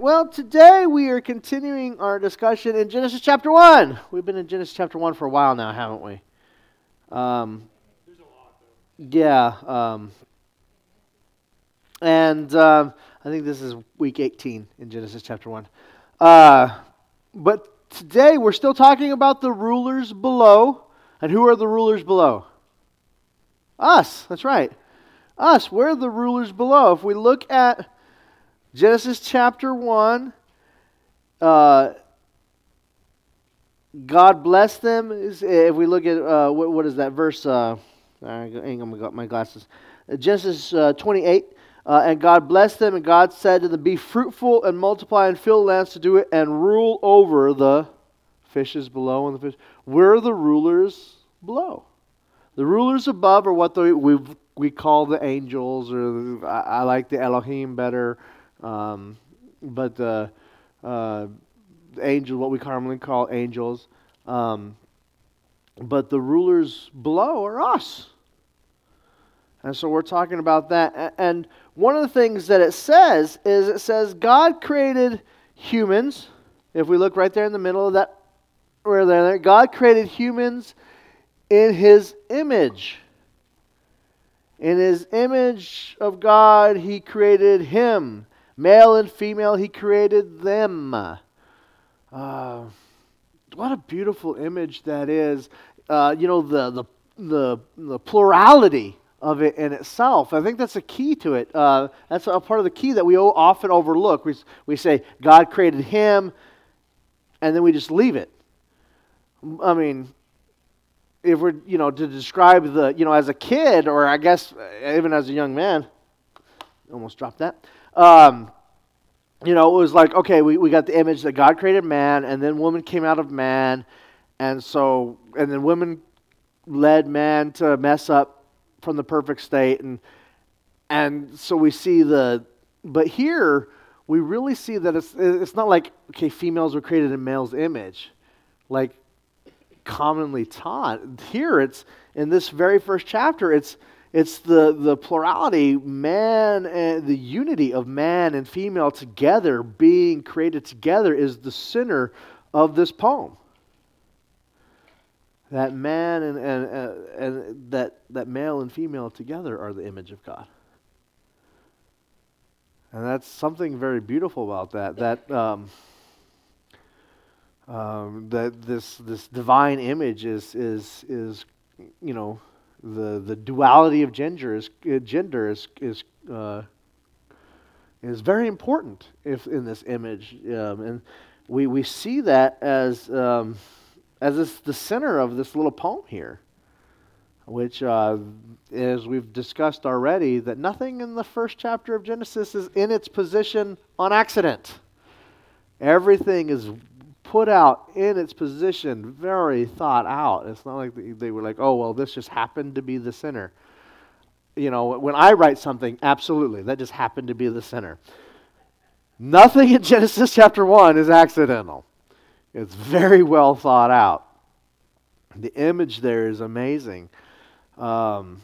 Well, today we are continuing our discussion in Genesis chapter 1. We've been in Genesis chapter 1 for a while now, haven't we? Um, yeah. Um, and um, I think this is week 18 in Genesis chapter 1. Uh, but today we're still talking about the rulers below. And who are the rulers below? Us. That's right. Us. We're the rulers below. If we look at Genesis chapter 1, uh, God blessed them. If we look at, uh, what, what is that verse? Uh, I ain't got my glasses. Genesis uh, 28. Uh, and God blessed them, and God said to them, Be fruitful and multiply and fill the lands to do it, and rule over the fishes below and the fish. We're the rulers below. The rulers above are what we we call the angels, or I, I like the Elohim better. Um, but the uh, angels, what we commonly call angels. Um, but the rulers below are us. And so we're talking about that. And one of the things that it says is it says God created humans. If we look right there in the middle of that, where there, God created humans in his image. In his image of God, he created him. Male and female, he created them. Uh, what a beautiful image that is. Uh, you know, the, the, the, the plurality of it in itself. I think that's a key to it. Uh, that's a part of the key that we often overlook. We, we say God created him, and then we just leave it. I mean, if we're, you know, to describe the, you know, as a kid, or I guess even as a young man, almost dropped that. Um, you know, it was like, okay, we, we got the image that God created man, and then woman came out of man, and so, and then women led man to mess up from the perfect state, and, and so we see the, but here, we really see that it's, it's not like, okay, females were created in male's image, like commonly taught. Here, it's, in this very first chapter, it's, it's the, the plurality, man and the unity of man and female together, being created together, is the center of this poem. That man and, and, uh, and that, that male and female together are the image of God. And that's something very beautiful about that. That um, um, that this this divine image is is is you know the the duality of gender is uh, gender is is uh, is very important if in this image, um, and we we see that as um, as this, the center of this little poem here, which uh, as we've discussed already, that nothing in the first chapter of Genesis is in its position on accident. Everything is put out in its position, very thought out. It's not like they were like, oh, well, this just happened to be the center. You know, when I write something, absolutely, that just happened to be the center. Nothing in Genesis chapter 1 is accidental, it's very well thought out. The image there is amazing. Um,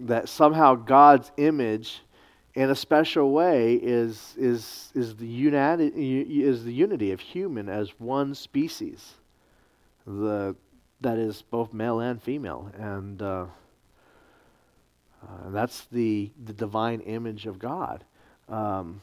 that somehow God's image in a special way is, is, is, the unity, is the unity of human as one species the, that is both male and female. And uh, uh, that's the, the divine image of God. Um,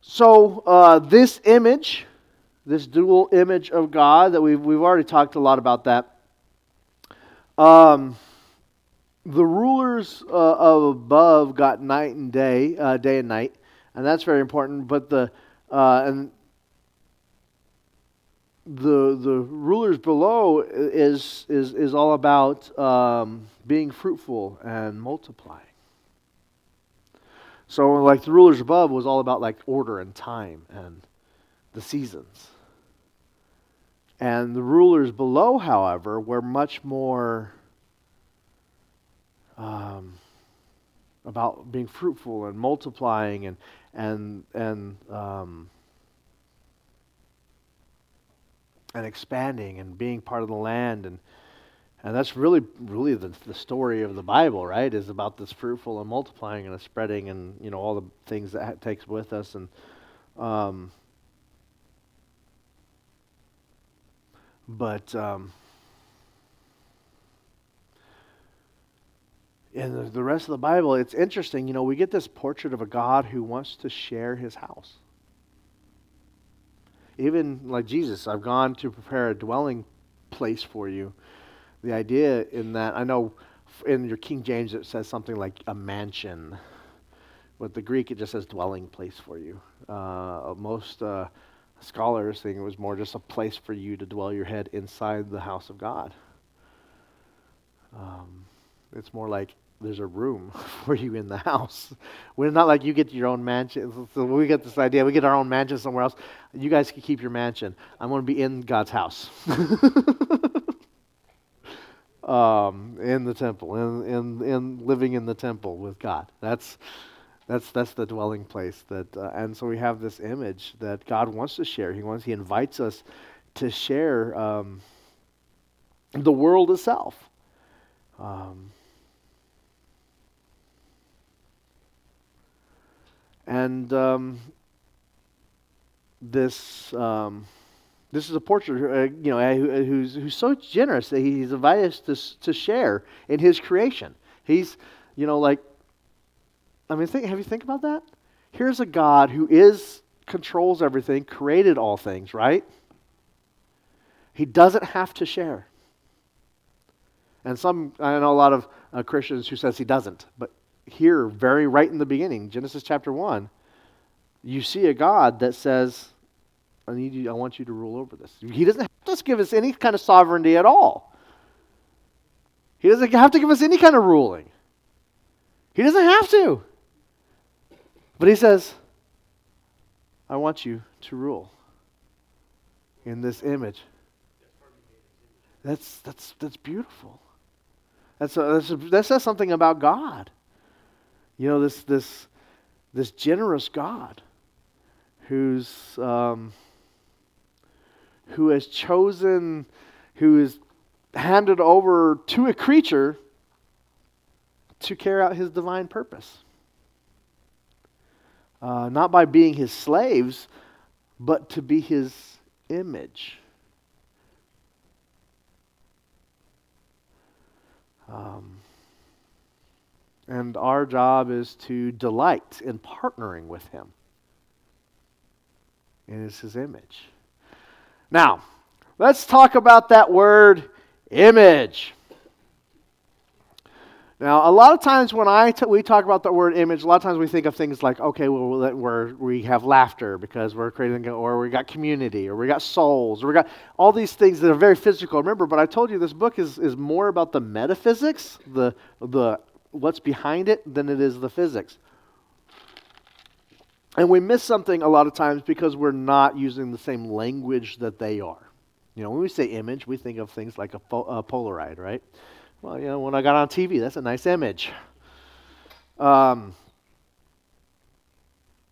so, uh, this image this dual image of God that we've, we've already talked a lot about that. Um, the rulers uh, of above got night and day, uh, day and night, and that's very important. But the uh, and the the rulers below is is is all about um, being fruitful and multiplying. So, like the rulers above was all about like order and time and the seasons. And the rulers below, however, were much more um, about being fruitful and multiplying and and and um, and expanding and being part of the land and And that's really, really the, the story of the Bible, right? Is about this fruitful and multiplying and spreading, and you know all the things that takes with us. And um, but um, in the, rest of the Bible, it's interesting. You know, we get this portrait of a God who wants to share His house. Even like Jesus, I've gone to prepare a dwelling place for you the idea in that I know in your King James it says something like a mansion. With the Greek, it just says dwelling place for you. Uh, most uh, scholars think it was more just a place for you to dwell your head inside the house of God. Um, it's more like there's a room for you in the house. We're not like you get your own mansion. So we get this idea. We get our own mansion somewhere else. You guys can keep your mansion. I'm going to be in God's house. um, in the temple, in, in, in living in the temple with God. That's, that's, that's the dwelling place. That, uh, and so we have this image that God wants to share. He wants, He invites us to share um, the world itself. Um, and um, this um, this is a portrait, uh, you know, who's, who's so generous that he's invited us to, to share in his creation. He's, you know, like, I mean, think, have you think about that? Here's a God who is, controls everything, created all things, right? He doesn't have to share. And some, I know a lot of uh, Christians who says he doesn't, but here, very right in the beginning, Genesis chapter 1, you see a God that says, I need you, I want you to rule over this. He doesn't have to give us any kind of sovereignty at all. He doesn't have to give us any kind of ruling. He doesn't have to. But he says, I want you to rule in this image. That's, that's, that's beautiful. That's, a, that's a, that says something about God. You know, this, this, this generous God who's. Um, who has chosen, who is handed over to a creature to carry out his divine purpose. Uh, not by being his slaves, but to be his image. Um, and our job is to delight in partnering with him. And it's his image. Now, let's talk about that word image. Now, a lot of times when I t- we talk about the word image, a lot of times we think of things like, okay, well, we're, we have laughter because we're creating, or we got community, or we got souls, or we got all these things that are very physical. Remember, but I told you this book is, is more about the metaphysics, the, the what's behind it, than it is the physics. And we miss something a lot of times because we're not using the same language that they are. You know, when we say image, we think of things like a, a Polaroid, right? Well, you know, when I got on TV, that's a nice image. Um,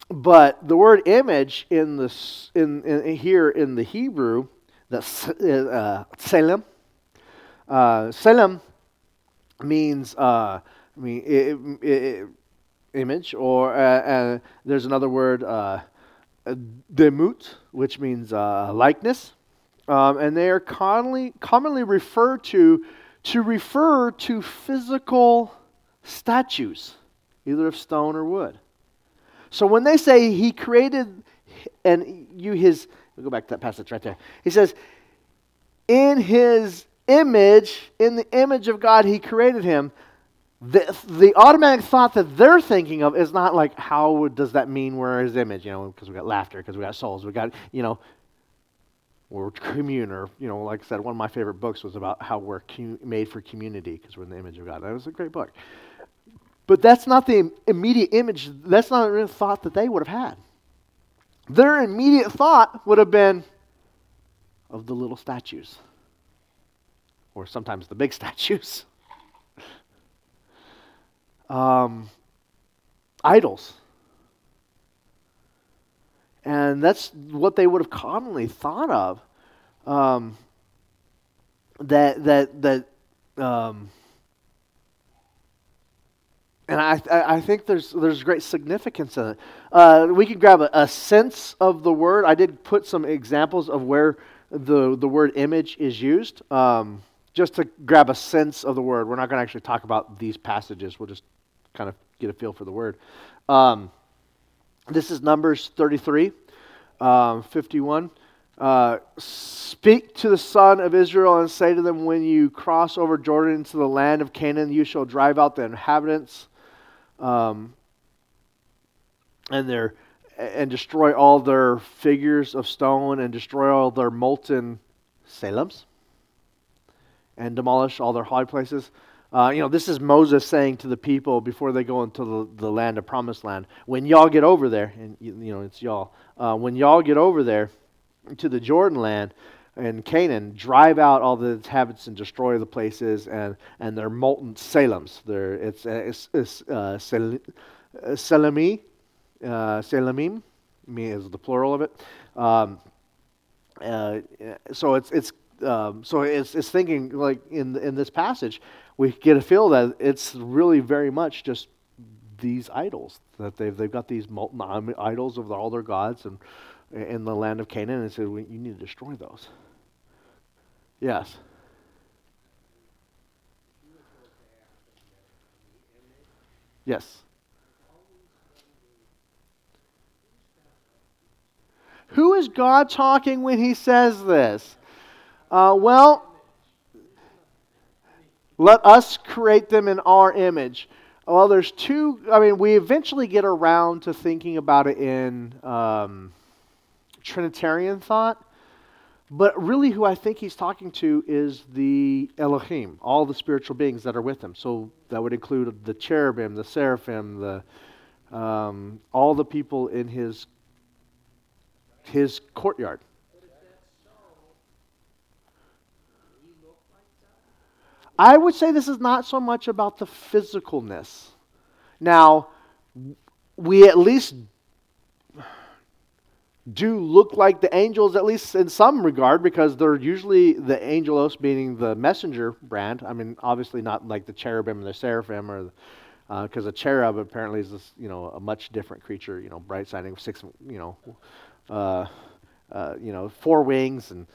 but the word image in the in, in here in the Hebrew, the uh, tselem, uh, tselem means uh, I mean image, or uh, uh, there's another word, uh, demut, which means uh, likeness. Um, and they are commonly, commonly referred to to refer to physical statues, either of stone or wood. So when they say he created and you his, we'll go back to that passage right there. He says, in his image, in the image of God, he created him the, the automatic thought that they're thinking of is not like, how does that mean we're his image? You know, because we got laughter, because we got souls, we got, you know, we're commune, or, you know, like I said, one of my favorite books was about how we're com- made for community because we're in the image of God. That was a great book. But that's not the immediate image, that's not the thought that they would have had. Their immediate thought would have been of the little statues, or sometimes the big statues um, idols. And that's what they would have commonly thought of. Um, that, that, that um, and I, I think there's, there's great significance in it. Uh, we can grab a, a, sense of the word. I did put some examples of where the, the word image is used, um, just to grab a sense of the word. We're not going to actually talk about these passages. We'll just kind of get a feel for the word. Um, this is Numbers 33, um, 51. Uh, Speak to the son of Israel and say to them, When you cross over Jordan into the land of Canaan, you shall drive out the inhabitants um, and their and destroy all their figures of stone and destroy all their molten tselems and demolish all their high places. Uh, you know, this is Moses saying to the people before they go into the, the land of promised land, when y'all get over there, and you, you know, it's y'all, uh, when y'all get over there to the Jordan land and Canaan, drive out all the inhabitants and destroy the places and, and their molten tselems. They're, it's, it's, it's uh, Selemi, uh, tselamim, is the plural of it. Um, uh, so it's it's um, so it's it's thinking like in in this passage, we get a feel that it's really very much just these idols that they've they've got these molten idols of all their gods and in the land of Canaan, and said you need to destroy those. Yes. Yes. Who is God talking when he says this? Uh, well, let us create them in our image. Well, there's two. I mean, we eventually get around to thinking about it in um, Trinitarian thought. But really, who I think he's talking to is the Elohim, all the spiritual beings that are with him. So that would include the cherubim, the seraphim, the, um, all the people in his, his courtyard. I would say this is not so much about the physicalness. Now, we at least do look like the angels, at least in some regard, because they're usually the angelos, meaning the messenger brand. I mean, obviously not like the cherubim and the seraphim, or because uh, a cherub apparently is this, you know, a much different creature. You know, bright shining, six, you know, uh, uh, you know, four wings, and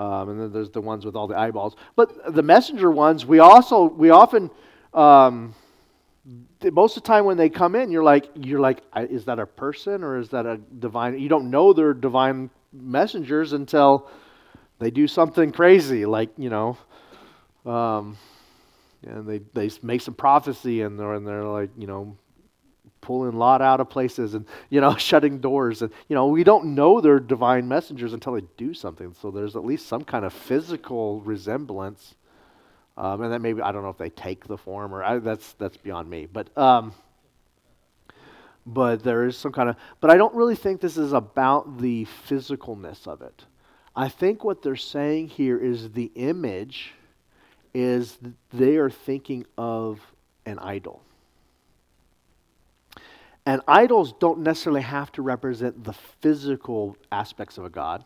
um, and then there's the ones with all the eyeballs. But the messenger ones, we also we often. Um, most of the time when they come in, you're like, you're like, is that a person or is that a divine? You don't know they're divine messengers until they do something crazy, like you know, um, and they they make some prophecy and they're and they're like, you know, pulling Lot out of places and you know shutting doors and you know we don't know they're divine messengers until they do something. So there's at least some kind of physical resemblance um, and then maybe I don't know if they take the form or I, that's that's beyond me. But um, but there is some kind of. But I don't really think this is about the physicalness of it. I think what they're saying here is the image is they are thinking of an idol. And idols don't necessarily have to represent the physical aspects of a God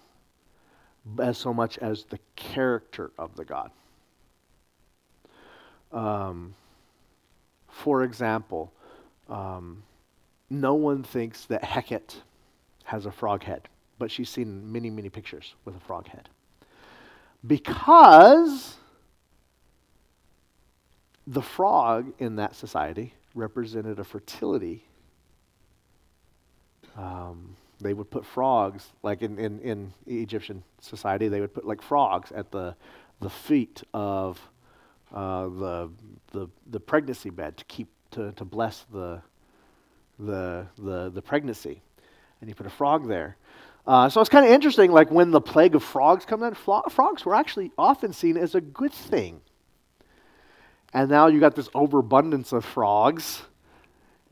as so much as the character of the God. Um, for example, um, no one thinks that Hecate has a frog head, but she's seen many, many pictures with a frog head. Because the frog in that society represented a fertility. Um, they would put frogs, like in, in, in Egyptian society, they would put like frogs at the, the feet of uh, the, the, the pregnancy bed to keep, to, to bless the, the, the, the pregnancy. And he put a frog there. Uh, so it's kind of interesting, like when the plague of frogs come in, frogs were actually often seen as a good thing. And now you got this overabundance of frogs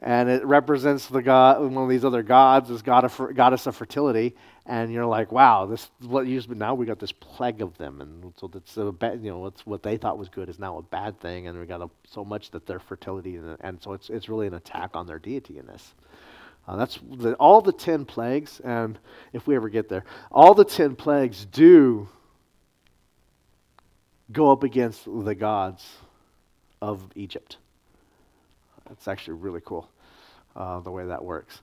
and it represents the god, one of these other gods, this god of, goddess of fertility, and you're like, wow, this what used now we got this plague of them, and so that's a bad, you know, what's what they thought was good is now a bad thing, and we got a, so much that their fertility, and, and, so it's it's really an attack on their deity in this. Uh, that's the, all the ten plagues, and if we ever get there, all the ten plagues do go up against the gods of Egypt. It's actually really cool uh, the way that works.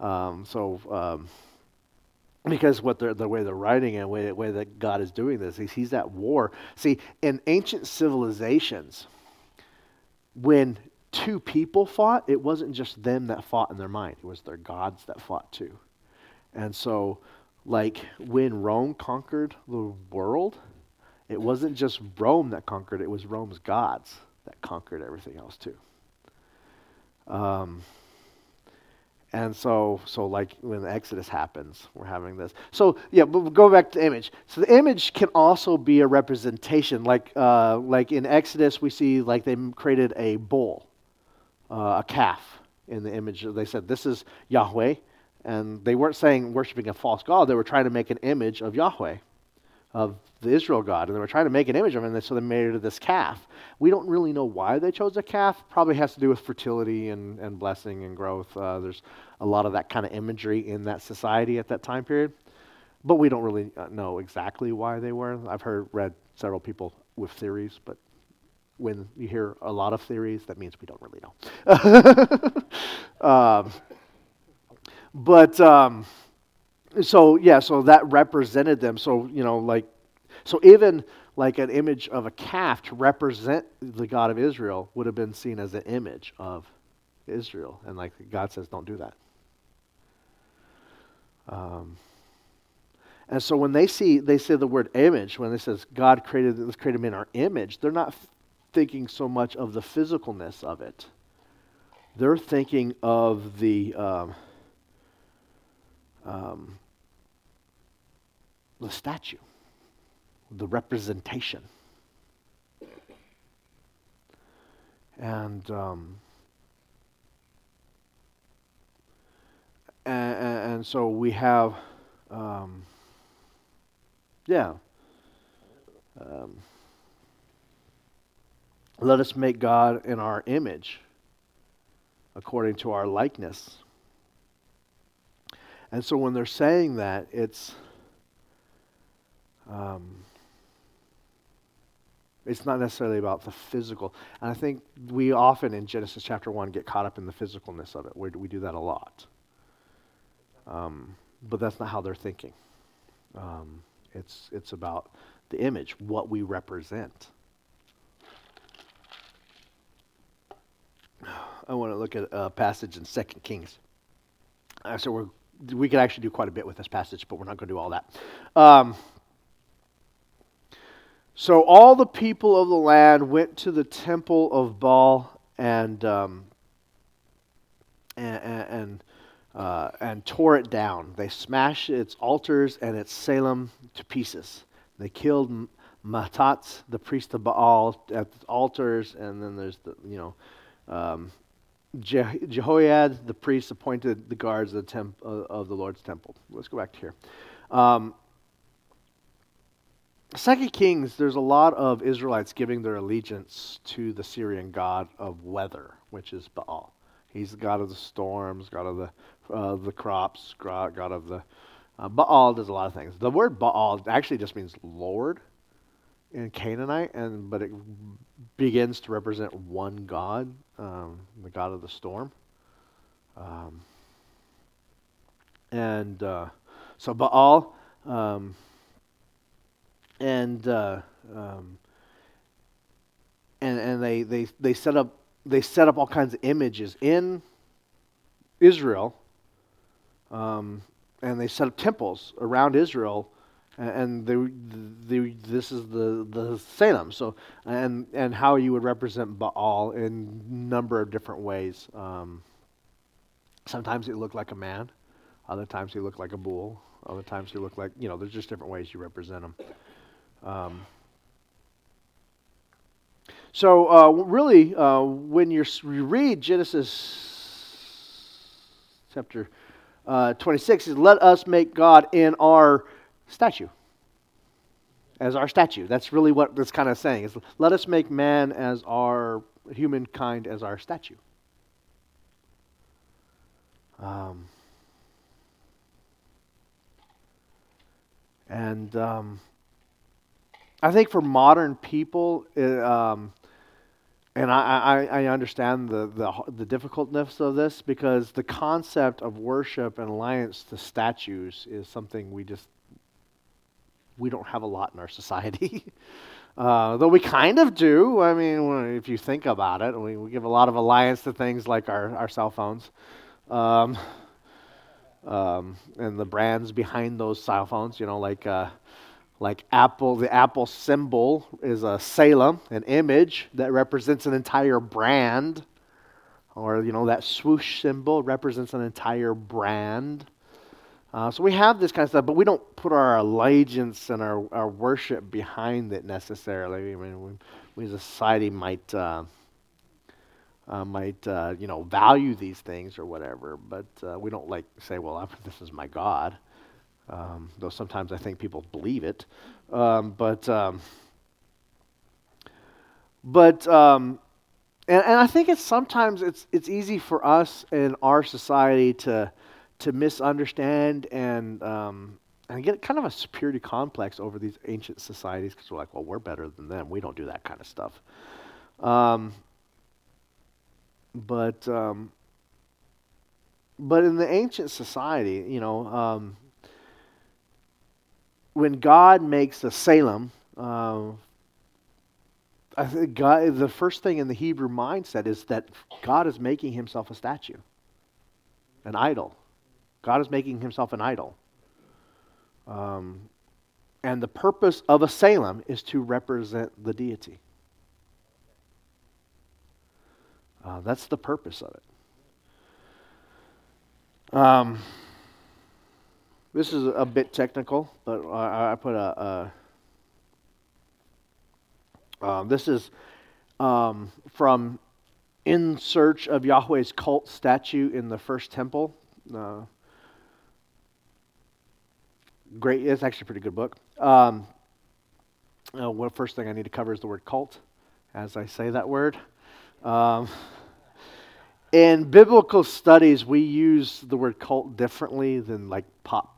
Um, so, um, because what the way they're writing and the way, way that God is doing this, he's, he's at war. See, in ancient civilizations, when two people fought, it wasn't just them that fought in their mind, it was their gods that fought too. And so, like when Rome conquered the world, it wasn't just Rome that conquered, it was Rome's gods that conquered everything else too. Um, and so, so like when Exodus happens, we're having this. So yeah, but go back to the image. So the image can also be a representation. Like, uh, like in Exodus, we see like they created a bull, uh, a calf in the image. They said this is Yahweh, and they weren't saying worshiping a false god. They were trying to make an image of Yahweh of the Israel God, and they were trying to make an image of him, and so they made it of this calf. We don't really know why they chose a calf. Probably has to do with fertility and, and blessing and growth. Uh, there's a lot of that kind of imagery in that society at that time period, but we don't really uh, know exactly why they were. I've heard read several people with theories, but when you hear a lot of theories, that means we don't really know. um, but um, so yeah, so that represented them. So you know, like, so even like an image of a calf to represent the God of Israel would have been seen as an image of Israel, and like God says, don't do that. Um, and so when they see they say the word image, when it says God created let's create him in our image, they're not thinking so much of the physicalness of it. They're thinking of the um, um, the statue, the representation. And, um, and, and, so we have, um, yeah. Um, let us make God in our image, according to our likeness. And so when they're saying that, it's um, it's not necessarily about the physical. And I think we often in Genesis chapter 1 get caught up in the physicalness of it. We, we do that a lot. Um, but that's not how they're thinking. Um, it's, it's about the image, what we represent. I want to look at a passage in 2 Kings. Uh, so we're, we could actually do quite a bit with this passage, but we're not going to do all that. Um, so all the people of the land went to the temple of Baal and um, and and, uh, and tore it down. They smashed its altars and its tselem to pieces. They killed Mattan, the priest of Baal, at the altars, and then there's the you know. Um, Je- Jehoiada, the priest, appointed the guards of the, temp- of the Lord's temple. Let's go back to here. Um, Second Kings, there's a lot of Israelites giving their allegiance to the Syrian god of weather, which is Baal. He's the god of the storms, god of the uh, the crops, god, of the uh, Baal does a lot of things. The word Baal actually just means Lord in Canaanite, and but it begins to represent one God, um, the God of the storm. Um, and uh, so Baal. Um, and uh, um, and and they, they they set up they set up all kinds of images in Israel, um, and they set up temples around Israel, and they, they, this is the the tselem. So and and how you would represent Baal in a number of different ways. Um, sometimes he looked like a man, other times he looked like a bull, other times he looked like you know. There's just different ways you represent him. Um, so, uh, really, uh, when you read Genesis chapter uh, 26, is let us make God in our statue. As our statue. That's really what that's kind of saying. Is let us make man as our humankind as our statue. Um, and um, I think for modern people, it, um, and I, I, I understand the, the, the difficultness of this because the concept of worship and alliance to statues is something we just we don't have a lot in our society. uh, though we kind of do. I mean, if you think about it, we, we give a lot of alliance to things like our, our cell phones. Um, um, and the brands behind those cell phones, you know, like uh, like Apple, the Apple symbol is a tselem, an image that represents an entire brand. Or, you know, that swoosh symbol represents an entire brand. Uh, so we have this kind of stuff, but we don't put our allegiance and our, our worship behind it necessarily. I mean, we, we as a society might, uh, uh, might uh, you know, value these things or whatever, but uh, we don't like say, well, this is my God um, though sometimes I think people believe it. Um, but um, but um, and, and I think it's sometimes it's it's easy for us in our society to to misunderstand and um, and get kind of a superiority complex over these ancient societies because we're like, well, we're better than them. We don't do that kind of stuff. Um, but but in the ancient society, you know, um, when God makes a tselem, uh, I think God, the first thing in the Hebrew mindset is that God is making himself a statue, an idol. God is making himself an idol. Um, and the purpose of a tselem is to represent the deity. Uh, that's the purpose of it. Um, this is a bit technical, but I, I put a. a um, this is um, from In Search of Yahweh's Cult statue in the First Temple. Uh, great, it's actually a pretty good book. Um, uh, well, first thing I need to cover is the word cult, as I say that word. Um, in biblical studies, we use the word cult differently than like pop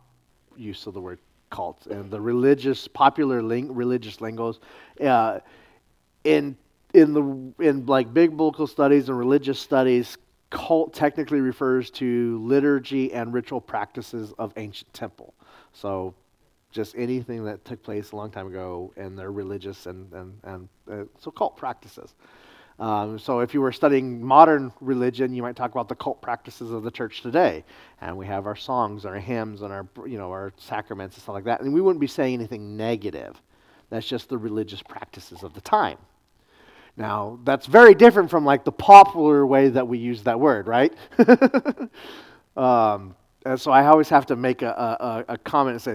use of the word cult and the religious, popular ling- religious lingos. Uh, in in the in like big biblical studies and religious studies, cult technically refers to liturgy and ritual practices of ancient temple. So just anything that took place a long time ago and their religious and, and, and uh, so cult practices. Um, so if you were studying modern religion, you might talk about the cult practices of the church today. And we have our songs, our hymns, and our, you know, our sacraments and stuff like that. And we wouldn't be saying anything negative. That's just the religious practices of the time. Now, that's very different from like the popular way that we use that word, right? um, and so I always have to make a, a, a comment and say,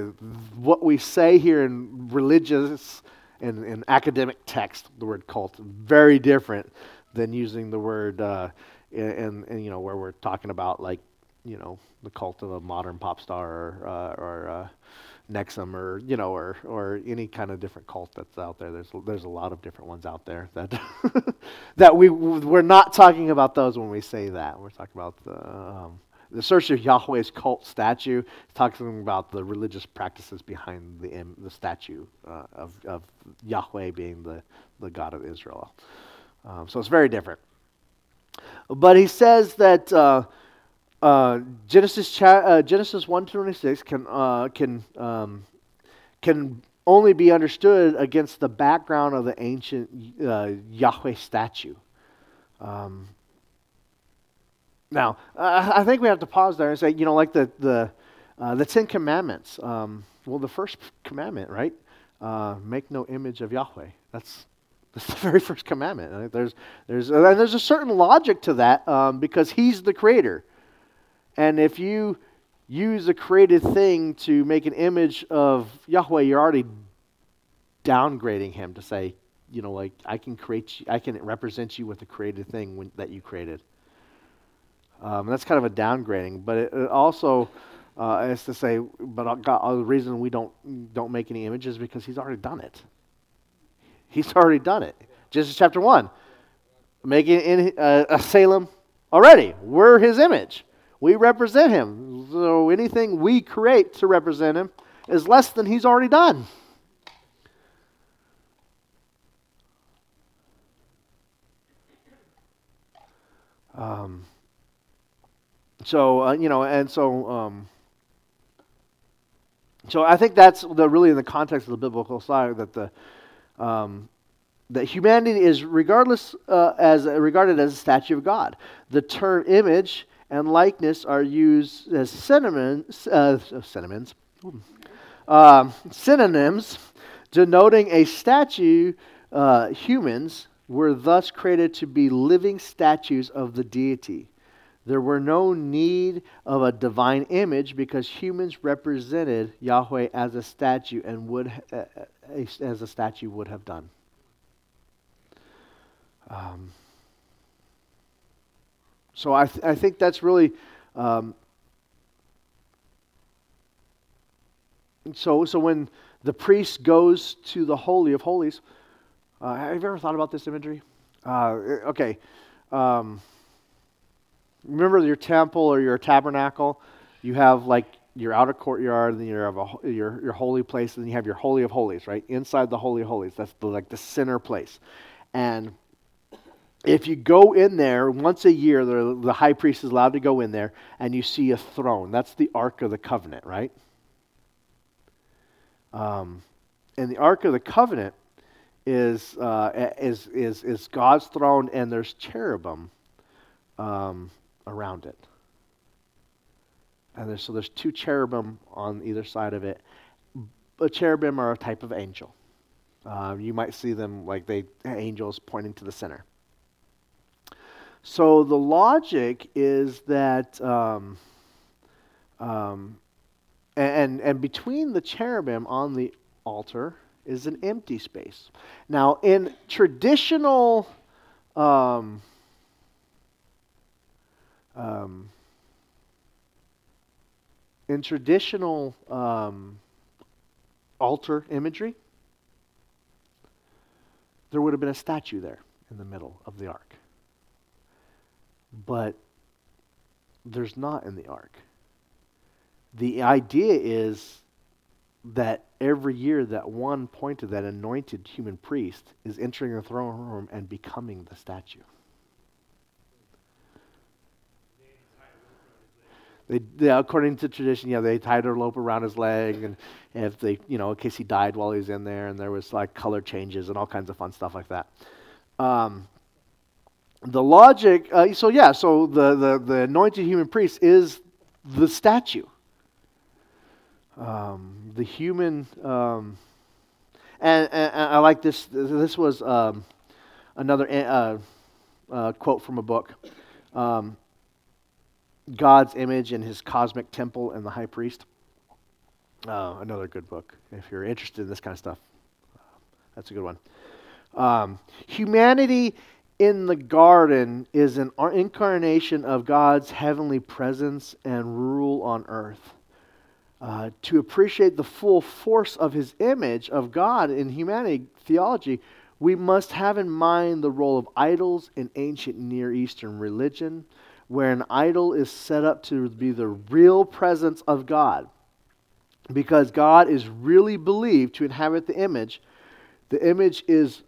what we say here in religious in, in academic text, the word cult, very different than using the word uh, in, in, you know, where we're talking about like, you know, the cult of a modern pop star or, uh, or uh, NXIVM or, you know, or, or any kind of different cult that's out there. There's, there's a lot of different ones out there that, that we, we're not talking about those when we say that. We're talking about the, um, the search of Yahweh's cult statue is talking about the religious practices behind the, the statue uh, of, of Yahweh being the, the God of Israel. Um, so it's very different. But he says that uh, uh, Genesis, cha- uh, Genesis 126 can, uh, can, um, can only be understood against the background of the ancient uh, Yahweh statue. Um, now, uh, I think we have to pause there and say, you know, like the, the, uh, the Ten Commandments. Um, well, the first commandment, right? Uh, make no image of Yahweh. That's, that's the very first commandment. Right? There's, there's, and there's a certain logic to that um, because He's the creator. And if you use a created thing to make an image of Yahweh, you're already downgrading Him to say, you know, like, I can create you, I can represent you with a created thing when, that you created. Um, that's kind of a downgrading, but it, it also uh, is to say, but God, the reason we don't don't make any images because He's already done it. He's already done it. Genesis chapter one, making in, uh, a tselem already. We're His image. We represent Him. So anything we create to represent Him is less than He's already done. Um, so uh, you know, and so um, so I think that's the really in the context of the biblical side that the um, that humanity is regardless uh, as regarded as a statue of God. The term image and likeness are used as synonyms, uh, synonyms, um, synonyms denoting a statue. Uh, humans were thus created to be living statues of the deity. There were no need of a divine image because humans represented Yahweh as a statue and would uh, as a statue would have done. Um, so I, th- I think that's really. Um, so, so when the priest goes to the Holy of Holies, uh, have you ever thought about this imagery? Uh, okay. Um, remember your temple or your tabernacle? You have like your outer courtyard, and then you have a, your, your holy place, and then you have your Holy of Holies, right? Inside the Holy of Holies. That's the, like the center place. And if you go in there once a year, the, the high priest is allowed to go in there, and you see a throne. That's the Ark of the Covenant, right? Um, and the Ark of the Covenant is, uh, is, is, is God's throne, and there's cherubim um, around it. And there's, so there's two cherubim on either side of it. A cherubim are a type of angel. Uh, you might see them like they angels pointing to the center. So the logic is that, um, um, and, and between the cherubim on the altar is an empty space. Now, in traditional um, um, in traditional um, altar imagery, there would have been a statue there in the middle of the ark but there's not in the ark. The idea is that every year that one pointed, that anointed human priest, is entering the throne room and becoming the statue. They, they, according to tradition, yeah, they tied a rope around his leg, and if they, you know, in case he died while he was in there, and there was like color changes and all kinds of fun stuff like that. Um, the logic, uh, so yeah, so the, the, the anointed human priest is the statue. Um, the human, um, and, and, I like this. This was um, another uh, uh, quote from a book um, God's image in his cosmic temple and the high priest. Uh, another good book. If you're interested in this kind of stuff, that's a good one. Um, humanity in the garden is an incarnation of God's heavenly presence and rule on earth. Uh, to appreciate the full force of his image of God in humanity theology, we must have in mind the role of idols in ancient Near Eastern religion, where an idol is set up to be the real presence of God. Because God is really believed to inhabit the image, the image is,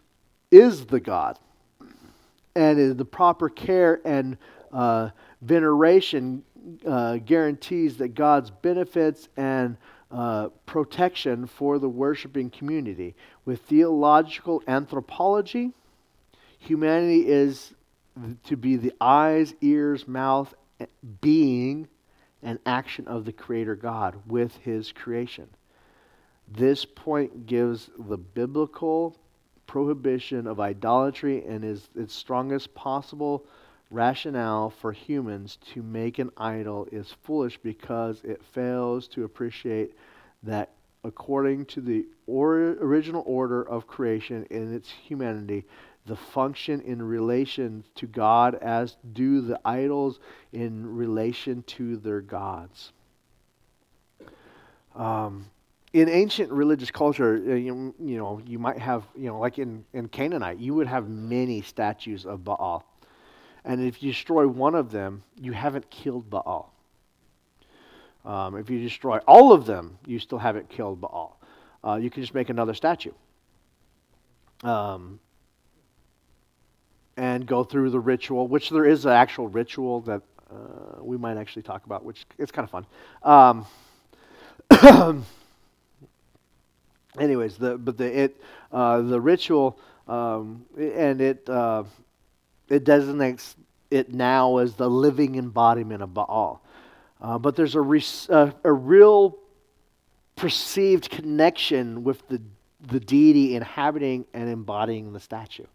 is the God and the proper care and uh, veneration uh, guarantees that God's benefits and uh, protection for the worshiping community. With theological anthropology, humanity is to be the eyes, ears, mouth, eh, being, and action of the Creator God with His creation. This point gives the biblical prohibition of idolatry and is its strongest possible rationale for humans to make an idol is foolish because it fails to appreciate that according to the or, original order of creation in its humanity, the function in relation to God as do the idols in relation to their gods. Um, in ancient religious culture, uh, you, you, know, you might have, you know, like in, in Canaanite, you would have many statues of Baal. And if you destroy one of them, you haven't killed Baal. Um, if you destroy all of them, you still haven't killed Baal. Uh, you can just make another statue. Um, and go through the ritual, which there is an actual ritual that uh, we might actually talk about, which it's kind of fun. Um, anyways, the but the it uh, the ritual um, and it uh, it designates it now as the living embodiment of Baal. Uh, but there's a, a real perceived connection with the, the deity inhabiting and embodying the statue.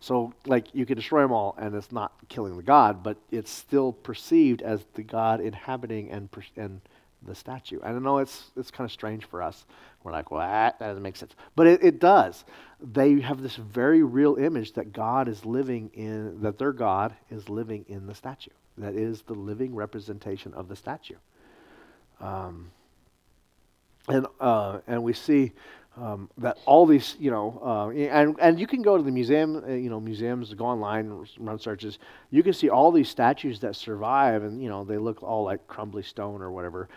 So, like, you can destroy them all, and it's not killing the god, but it's still perceived as the god inhabiting and, and the statue. And I know, it's, it's kind of strange for us. We're like, well, that, that doesn't make sense. But it, it does. They have this very real image that God is living in, that their God is living in the statue. That is the living representation of the statue. Um, and, uh, and we see um, that all these, you know, uh, and, and you can go to the museum, uh, you know, museums, go online, run searches. You can see all these statues that survive, and, you know, they look all like crumbly stone or whatever.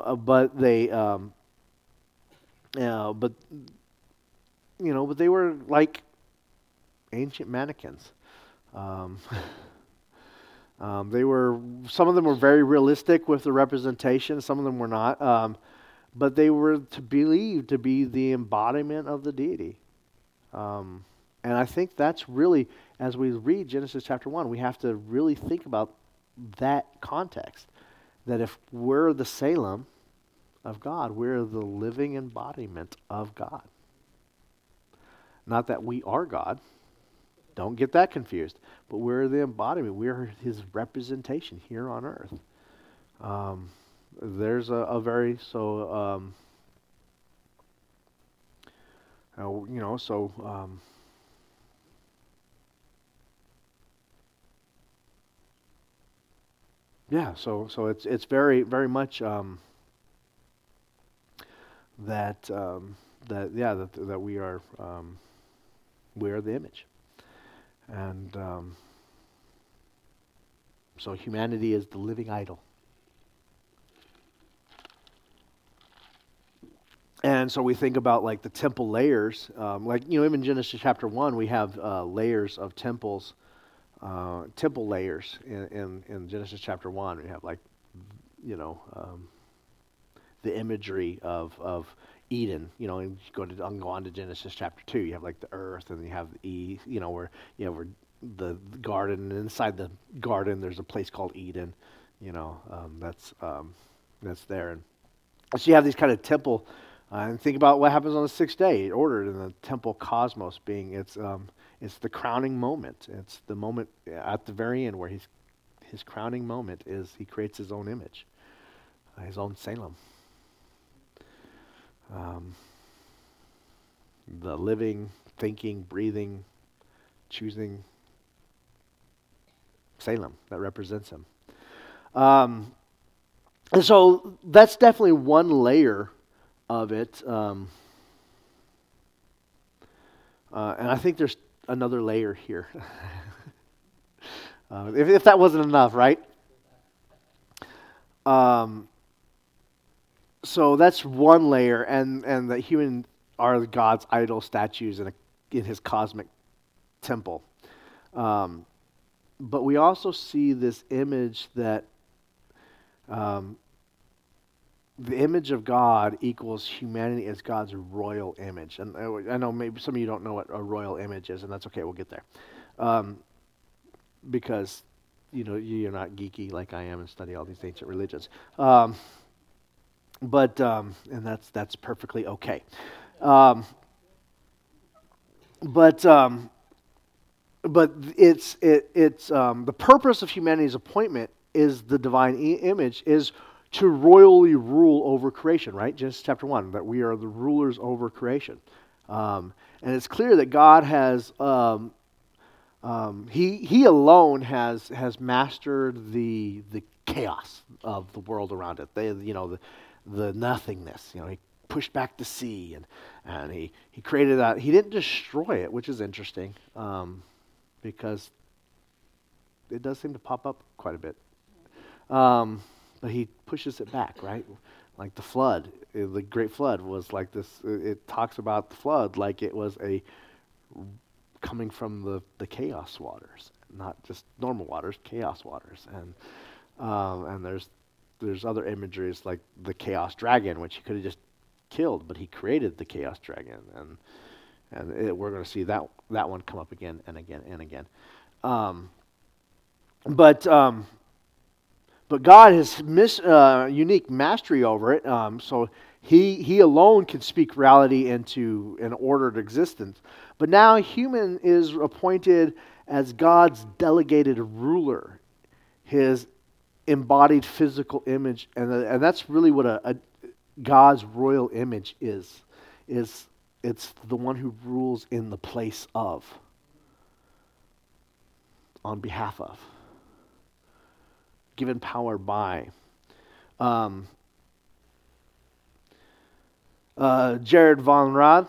Uh, but they, um, uh, but, you know, but they were like ancient mannequins. Um, um, they were, some of them were very realistic with the representation, some of them were not. But they were to believe to be the embodiment of the deity. Um, and I think that's really, as we read Genesis chapter 1, we have to really think about that context. That if we're the tselem of God, we're the living embodiment of God. Not that we are God. Don't get that confused. But we're the embodiment. We're his representation here on earth. Um, there's a, a very so um, uh, you know so um, yeah so so it's it's very very much um, that um, that yeah that that we are um, we are the image. And um, so humanity is the living idol And so we think about like the temple layers, um, like you know, even Genesis chapter one, we have uh, layers of temples, uh, temple layers in, in, in, Genesis chapter one. We have like, you know, um, the imagery of of Eden. You know, and go to go on to Genesis chapter two. You have like the earth, and you have the you know where you know where the garden, and inside the garden, there's a place called Eden. You know, um, that's um, that's there, and so you have these kind of temple uh, and think about what happens on the sixth day, ordered in the temple cosmos being it's, um, it's the crowning moment. It's the moment at the very end where he's, his crowning moment is he creates his own image, uh, his own tselem. Um, the living, thinking, breathing, choosing tselem that represents him. Um, and so that's definitely one layer of it. Um, uh, and I think there's another layer here. uh, if, if, that wasn't enough, right? Um, so that's one layer, and, and that human are God's idol statues in, a, in his cosmic temple. Um, but we also see this image that um, the image of God equals humanity as God's royal image. And I know maybe some of you don't know what a royal image is, and that's okay, we'll get there. Um, because, you know, you're not geeky like I am and study all these ancient religions. Um, but, um, and that's, that's perfectly okay. Um, but, um, but it's, it, it's, um, the purpose of humanity's appointment is the divine I- image, is to royally rule over creation, right? Genesis chapter 1, that we are the rulers over creation. Um, and it's clear that God has, um, um, he, he alone has, has mastered the, the chaos of the world around it. They, you know, the, the nothingness. You know, he pushed back the sea and, and he, he created that. He didn't destroy it, which is interesting um, because it does seem to pop up quite a bit. But he pushes it back, right? Like the flood, uh, the great flood was like this. Uh, it talks about the flood like it was a coming from the, the chaos waters, not just normal waters, chaos waters. And um, and there's there's other imageries like the chaos dragon, which he could have just killed, but he created the chaos dragon, and and it, we're going to see that that one come up again and again and again. Um, but um, but God has mis, uh, unique mastery over it. Um, so he he alone can speak reality into an ordered existence. But now human is appointed as God's delegated ruler, his embodied physical image, and and that's really what a, a God's royal image is. Is it's the one who rules in the place of, on behalf of given power by. Um, uh, Gerhard von Rad.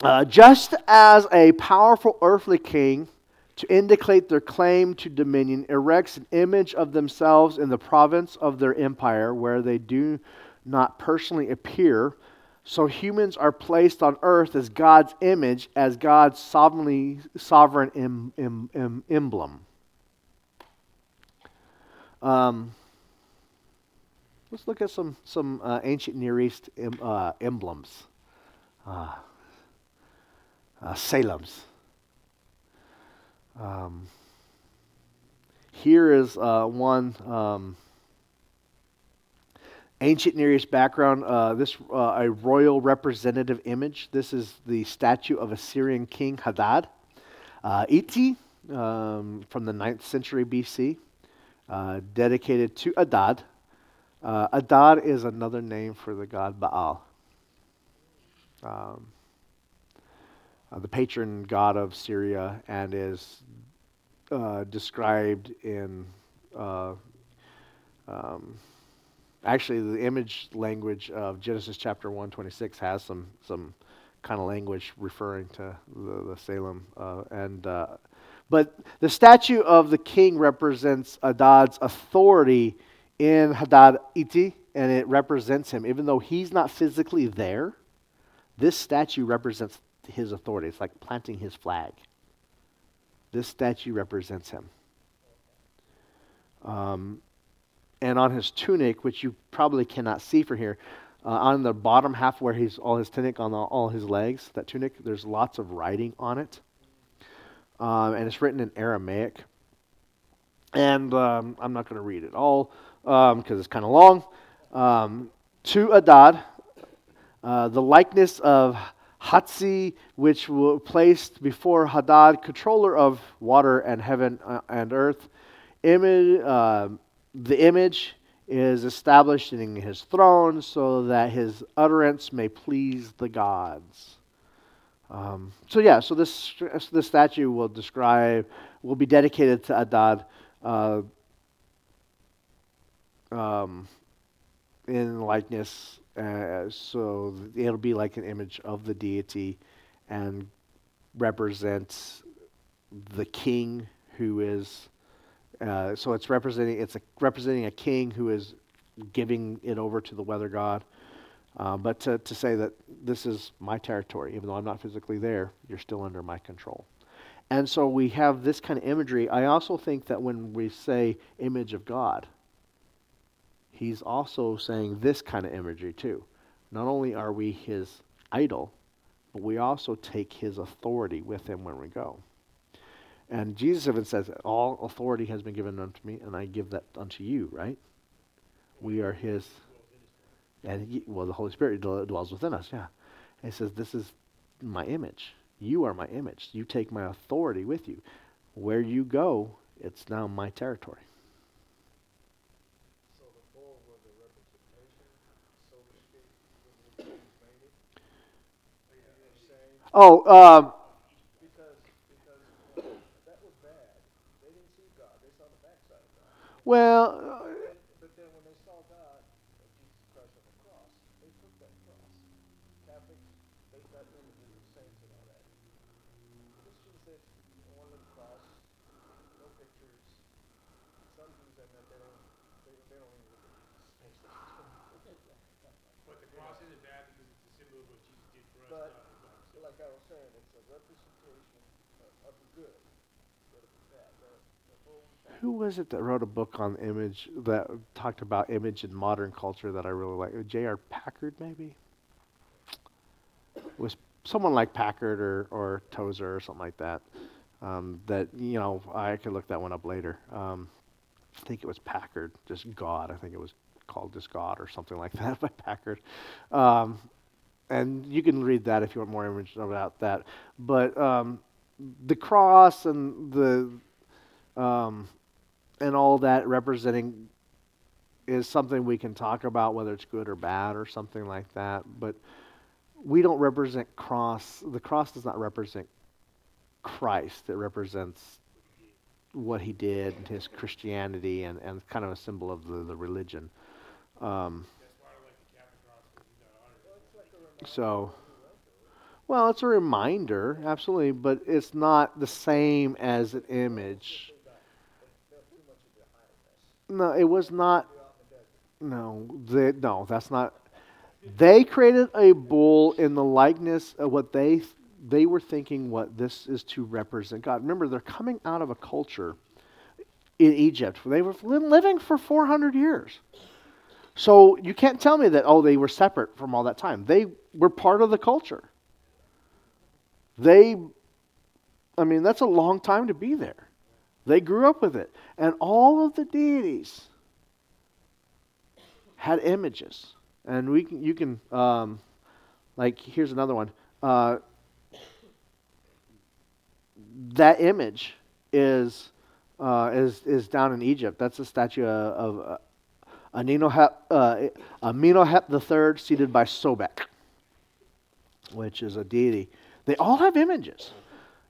Uh, just as a powerful earthly king, to indicate their claim to dominion, erects an image of themselves in the province of their empire where they do not personally appear, so humans are placed on earth as God's image, as God's sovereignly, sovereign em, em, em, emblem. Um, let's look at some some uh, ancient Near East em, uh, emblems. Uh, uh tselems. Um, here is uh, one um, ancient Near East background. Uh, this a royal representative image. This is the statue of Assyrian king Hadad, Iti, um, from the 9th century BC. Uh, dedicated to Adad. Uh, Adad is another name for the god Baal, um, uh, the patron god of Syria, and is uh, described in. Uh, um, actually, the image language of Genesis chapter 126 has some some kind of language referring to the, the tselem and but the statue of the king represents Adad's authority in Hadad Iti, and it represents him. Even though he's not physically there, this statue represents his authority. It's like planting his flag. This statue represents him. Um, and on his tunic, which you probably cannot see from here, uh, on the bottom half where he's all his tunic on all his legs, that tunic, there's lots of writing on it um, and it's written in Aramaic. And um, I'm not going to read it all because um, it's kind of long. Um, to Adad, uh, the likeness of Hatzi, which was placed before Hadad, controller of water and heaven uh, and earth. Image, uh, the image is established in his throne so that his utterance may please the gods. Um, so yeah, so this this statue will describe will be dedicated to Adad uh, um, in likeness. Uh, so it'll be like an image of the deity and represents the king who is. Uh, so it's representing it's a, representing a king who is giving it over to the weather god. Uh, but to, to say that this is my territory, even though I'm not physically there, you're still under my control. And so we have this kind of imagery. I also think that when we say image of God, he's also saying this kind of imagery too. Not only are we his idol, but we also take his authority with him when we go. And Jesus even says, All authority has been given unto me, and I give that unto you, right? We are his and he, well, the Holy Spirit dwells within us, yeah. And he says, This is my image. You are my image. You take my authority with you. Where you go, it's now my territory. So the bull was a representation, so speak, Oh, um, because, because that was bad. They didn't see God. They saw the backside of God. Well, But, like I was saying, it's a representation of the good, but of the bad. The, the whole Who was it that wrote a book on image that talked about image in modern culture that I really like? J.R. Packard, maybe? It was someone like Packard or, or Tozer or something like that. Um, that, you know, I could look that one up later. Um, I think it was Packard, just God. I think it was called just God or something like that by Packard. Um, and you can read that if you want more information about that. But um, the cross and the um, and all that representing is something we can talk about whether it's good or bad or something like that. But we don't represent cross. The cross does not represent Christ. It represents what he did and his Christianity and, and kind of a symbol of the, the religion. Um, so, well, it's a reminder, absolutely, but it's not the same as an image. No, it was not. No, they, no, that's not. They created a bull in the likeness of what they they were thinking what this is to represent God. Remember, they're coming out of a culture in Egypt. They were living for 400 years. So you can't tell me that, oh, they were separate from all that time. They were part of the culture. They, I mean, that's a long time to be there. They grew up with it. And all of the deities had images. And we can, you can, um, like, here's another one. Uh, that image is, uh, is, is down in Egypt. That's a statue of, of Amenhotep, uh, Amenhotep III seated by Sobek, which is a deity. They all have images.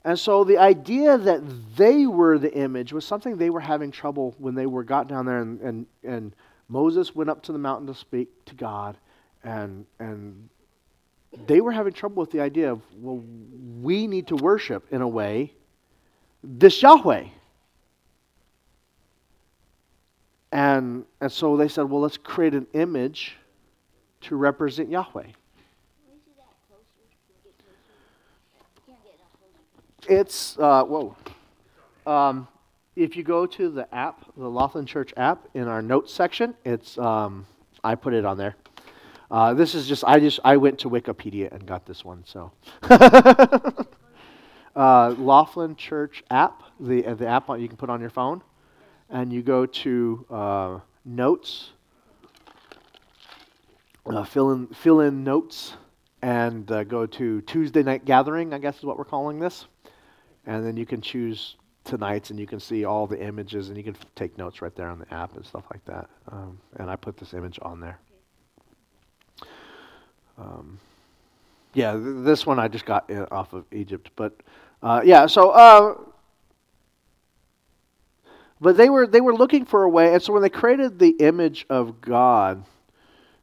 And so the idea that they were the image was something they were having trouble when they were got down there and, and, and Moses went up to the mountain to speak to God and and they were having trouble with the idea of well we need to worship in a way this Yahweh. And, and so they said, well, let's create an image to represent Yahweh. It's, uh, whoa. Um, if you go to the app, the Laughlin Church app, in our notes section, it's, um, I put it on there. Uh, this is just, I just, I went to Wikipedia and got this one, so. uh, Laughlin Church app, the, the app you can put on your phone and you go to uh, notes, uh, fill in fill in notes, and uh, go to Tuesday night gathering. I guess is what we're calling this, and then you can choose tonight's, and you can see all the images, and you can take notes right there on the app and stuff like that. Um, and I put this image on there. Um, yeah, th- this one I just got uh, off of Egypt, but uh, yeah. So uh, but they were they were looking for a way, and so when they created the image of God,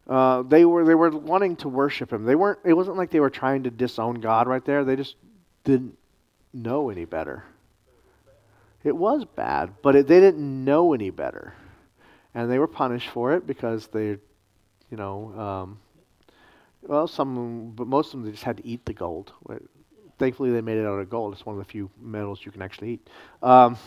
uh, they were they were wanting to worship Him. They weren't. It wasn't like they were trying to disown God right there. They just didn't know any better. It was bad, but it, they didn't know any better, and they were punished for it because they, you know, um, well, some, but most of them they just had to eat the gold. Thankfully, they made it out of gold. It's one of the few metals you can actually eat. Um,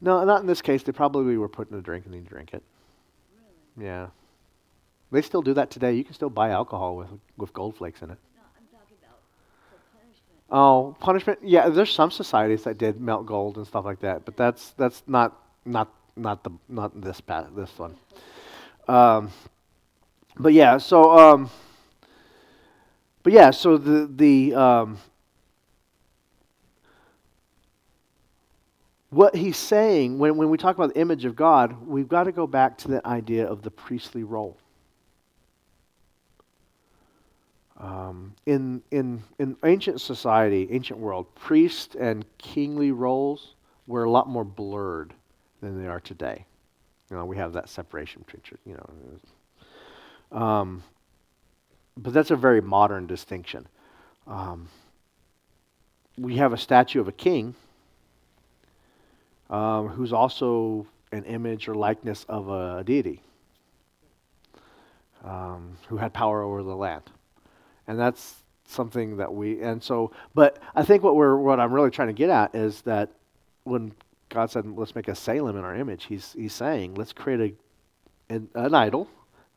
No, not in this case. They probably were putting a drink and they drink it. Really? Yeah. They still do that today. You can still buy alcohol with with gold flakes in it. No, I'm talking about punishment. Oh, punishment. Yeah, there's some societies that did melt gold and stuff like that, but that's that's not not not the not this this one. Um, but yeah, so um, but yeah, so the the um, what he's saying, when, when we talk about the image of God, we've got to go back to the idea of the priestly role. Um, in, in, in ancient society, ancient world, priest and kingly roles were a lot more blurred than they are today. You know, we have that separation between, you know. Um, but that's a very modern distinction. Um, we have a statue of a king um, who's also an image or likeness of a, deity um, who had power over the land. And that's something that we and so but I think what we're what I'm really trying to get at is that when God said let's make a tselem in our image, he's he's saying let's create a an, an idol,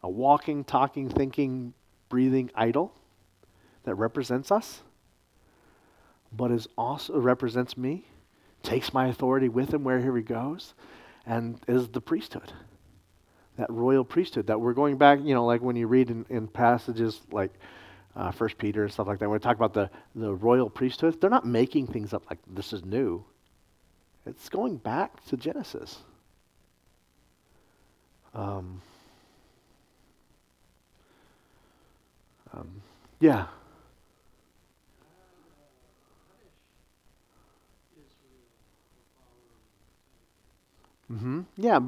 a walking, talking, thinking, breathing idol that represents us, but is also represents me, takes my authority with him wherever he goes, and is the priesthood. That royal priesthood that we're going back, you know, like when you read in, in passages like uh, First Peter and stuff like that, when we talk about the, the royal priesthood, they're not making things up like this is new. It's going back to Genesis. Um, um, yeah. Mm-hmm. Yeah.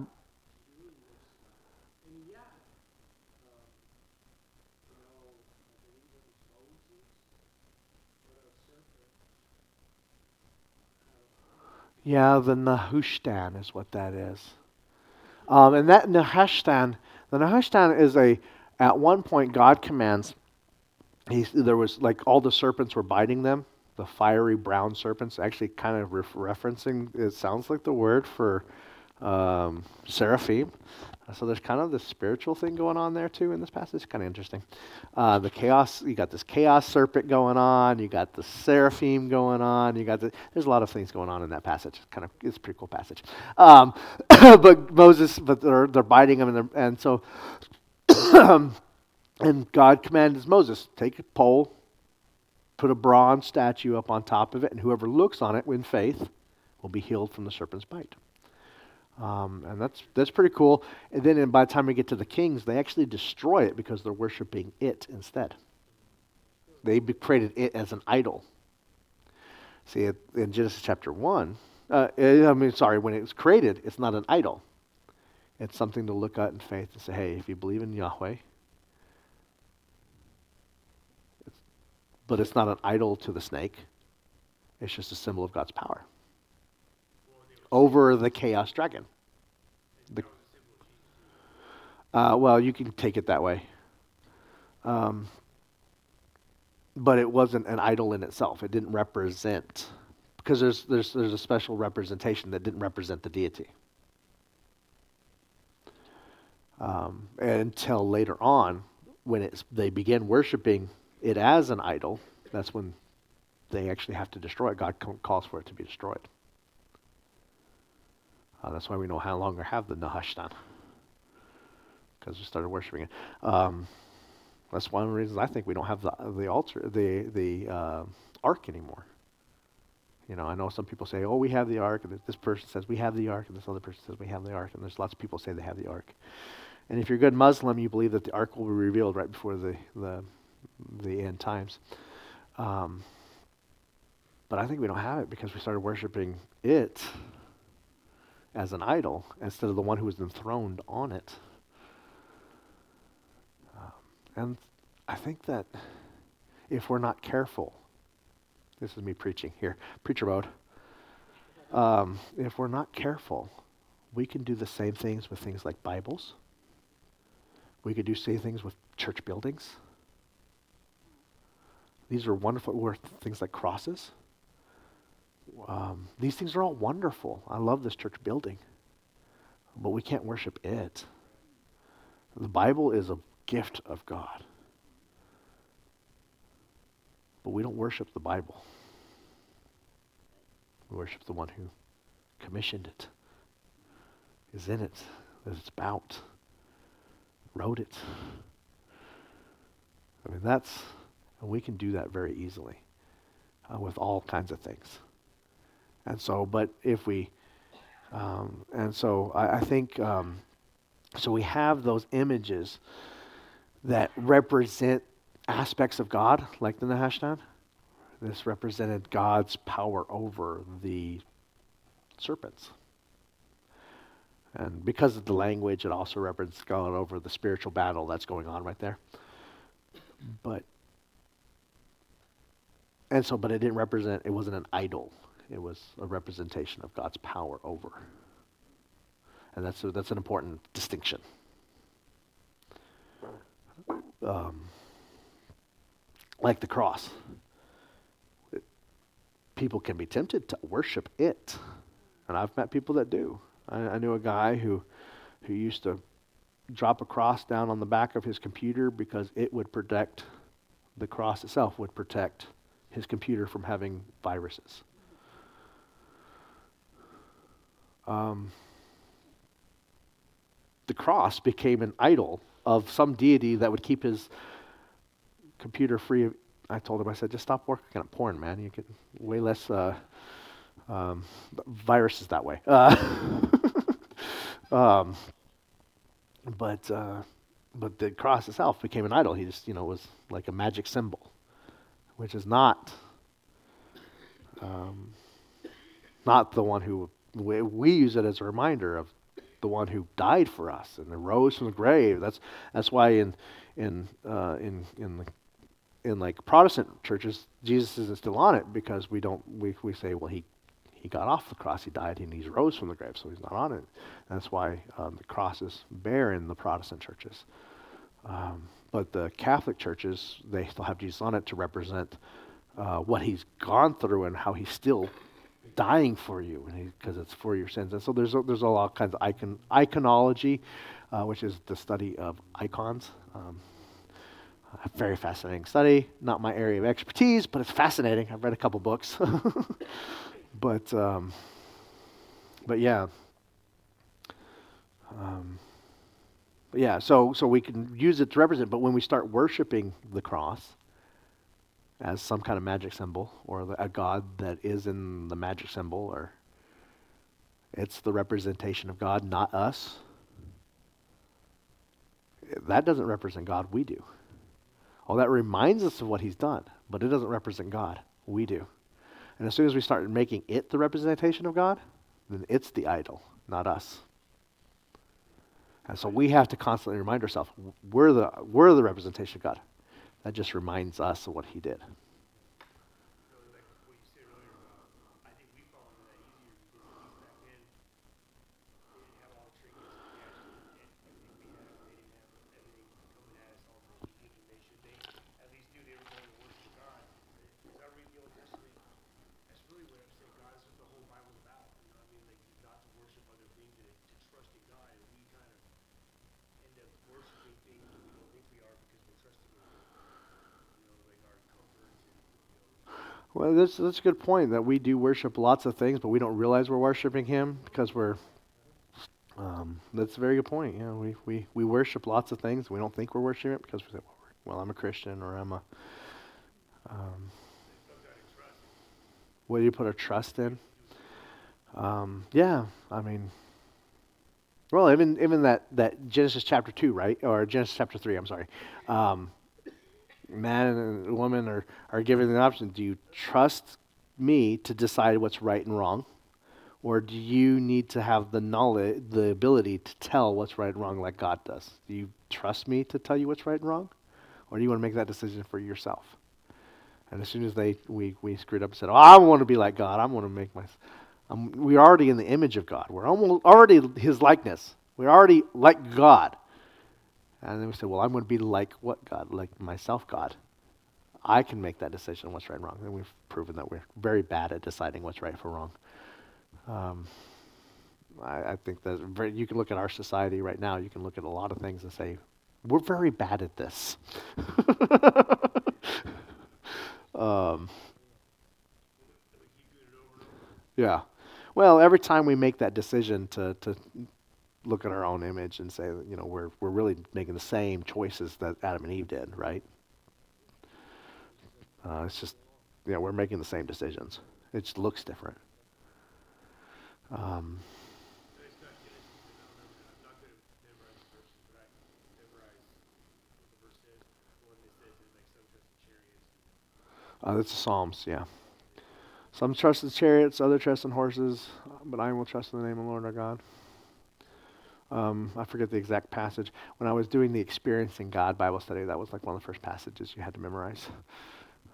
Yeah, the Nehushtan is what that is. Um, and that Nehushtan, the Nehushtan is a, at one point, God commands, he's, there was like all the serpents were biting them, the fiery brown serpents, actually kind of ref- referencing, it sounds like the word for um, seraphim. So there's kind of this spiritual thing going on there too in this passage. Kind of interesting. Uh, the chaos, you got this chaos serpent going on. You got the seraphim going on. You got the, there's a lot of things going on in that passage. It's Kind of, it's a pretty cool passage. Um, but Moses, but they're they're biting him, and, and so, and God commands Moses take a pole, put a bronze statue up on top of it, and whoever looks on it in faith will be healed from the serpent's bite. Um, and that's that's pretty cool. And then and by the time we get to the kings, they actually destroy it because they're worshiping it instead. They created it as an idol. See, in Genesis chapter 1, uh, eh, I mean, sorry, when it was created, it's not an idol. It's something to look at in faith and say, hey, if you believe in Yahweh, it's, but it's not an idol to the snake, it's just a symbol of God's power over the chaos dragon. The, uh, well, you can take it that way. Um, but it wasn't an idol in itself. It didn't represent, because there's, there's, there's a special representation that didn't represent the deity. Um, until later on, when it's, they begin worshiping it as an idol, that's when they actually have to destroy it. God calls for it to be destroyed. Uh, that's why we no longer have the Nehushtan, because we started worshiping it. Um, that's one of the reasons I think we don't have the the altar, the the uh, ark anymore. You know, I know some people say, "Oh, we have the ark," and this person says we have the ark, and this other person says we have the ark, and there's lots of people say they have the ark. And if you're a good Muslim, you believe that the ark will be revealed right before the the, the end times. Um, but I think we don't have it because we started worshiping it as an idol instead of the one who was enthroned on it. Um, and I think that if we're not careful, this is me preaching here, preacher mode. Um, if we're not careful, we can do the same things with things like Bibles. We could do same things with church buildings. These are wonderful things like crosses. Um, these things are all wonderful. I love this church building, but we can't worship it. The Bible is a gift of God, but we don't worship the Bible. We worship the one who commissioned it, is in it, that it's about, wrote it. I mean, that's, and we can do that very easily uh, with all kinds of things. And so, but if we, um, and so I, I think, um, so we have those images that represent aspects of God, like the Nehushtan. This represented God's power over the serpents. And because of the language, it also represents God over the spiritual battle that's going on right there. But, and so, but it didn't represent, it wasn't an idol. It was a representation of God's power over. And that's, a, that's an important distinction. Um, like the cross. It- people can be tempted to worship it, and I've met people that do. I, I knew a guy who who used to drop a cross down on the back of his computer because it would protect the cross itself would protect his computer from having viruses. Um, the cross became an idol of some deity that would keep his computer free. I told him, I said, just stop working on porn, man. You get way less uh, um, viruses that way. Uh, um, but uh, but the cross itself became an idol. He just, you know, was like a magic symbol, which is not um, not the one who we, we use it as a reminder of the one who died for us and arose from the grave. That's that's why in in uh, in in the in like Protestant churches, Jesus isn't still on it because we don't we, we say, well, he he got off the cross, he died, and he rose from the grave, so he's not on it. That's why um, the cross is bare in the Protestant churches. Um, but the Catholic churches, they still have Jesus on it to represent uh, what he's gone through and how he's still dying for you, because it's for your sins. And so there's there's a lot of kinds of icon iconology, uh, which is the study of icons. Um, a very fascinating study. Not my area of expertise, but it's fascinating. I've read a couple books. but um, but yeah. Um, but yeah, so so we can use it to represent, but when we start worshiping the cross as some kind of magic symbol or a god that is in the magic symbol or it's the representation of God, not us. That doesn't represent God, we do. Oh, that reminds us of what he's done, but it doesn't represent God. We do. And as soon as we start making it the representation of God, then it's the idol, not us. And so we have to constantly remind ourselves we're the, we're the representation of God. That just reminds us of what he did. really like what you said earlier about, I think we fall into that easier because at least back then, they didn't have all the trinkets and gadgets and everything we have. They didn't have everything coming at us all the even they should. They at least knew they were going to worship God. Because I read the Old Testament, that's really what I'm saying. God is what the whole Bible's about. You know what I mean? Like not to worship other things and to trust in God. And we kind of end up worshiping things that we don't think we are because we're trusting in Him. You know, like our comforts and you know. Well, that's, that's a good point that we do worship lots of things, but we don't realize we're worshiping him because we're. Um, that's a very good point. Yeah, we, we, we worship lots of things. We don't think we're worshiping it because we say, well I'm a Christian or I'm a. Um, what do you put our trust in? Um, yeah, I mean, well, even even that, that Genesis chapter two, right, or Genesis chapter three. I'm sorry. Um, man and woman are, are given the option do you trust me to decide what's right and wrong? Or do you need to have the knowledge the ability to tell what's right and wrong like god does? Do you trust me to tell you what's right and wrong? Or do you want to make that decision for yourself? And as soon as they we, we screwed up and said oh i want to be like god. I want to make my um, we're already in the image of god. We're almost already his likeness. We're already like god and then we say, well, I'm going to be like what God? Like myself, God. I can make that decision what's right and wrong. And we've proven that we're very bad at deciding what's right for wrong. Um, I, I think that very, you can look at our society right now, you can look at a lot of things and say, we're very bad at this. um, yeah. Well, every time we make that decision to, to look at our own image and say, you know, we're, we're really making the same choices that Adam and Eve did, right? Uh, it's just, yeah, we're making the same decisions. It just looks different. Um, uh, it's the Psalms, yeah. Some trust in chariots, other trust in horses, but I will trust in the name of the Lord our God. Um, I forget the exact passage. When I was doing the Experiencing God Bible study, that was like one of the first passages you had to memorize.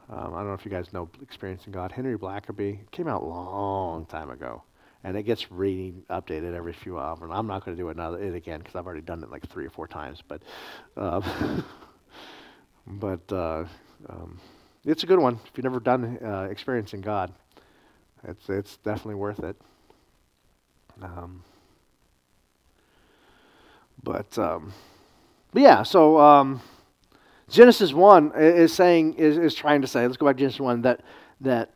Um, I don't know if you guys know Experiencing God. Henry Blackaby came out a long time ago, and it gets re updated every few hours. And I'm not going to do another it again because I've already done it like three or four times. But, uh, but uh, um, it's a good one. If you've never done uh, experiencing God, it's it's definitely worth it. Um, but um, but yeah, so um, Genesis one is saying is, is trying to say. Let's go back to Genesis one that that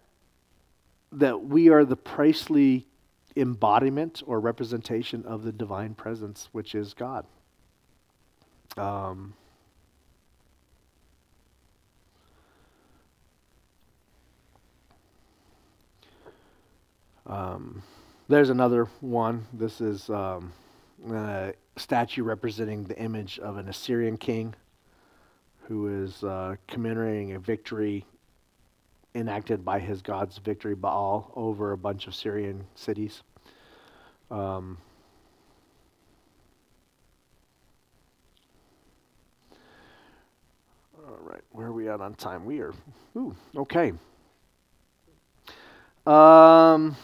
that we are the priestly embodiment or representation of the divine presence, which is God. Um, um, there's another one. This is um, a statue representing the image of an Assyrian king who is uh, commemorating a victory enacted by his god's victory Baal over a bunch of Syrian cities. Um, all right, where are we at on time? We are, ooh, okay. Um,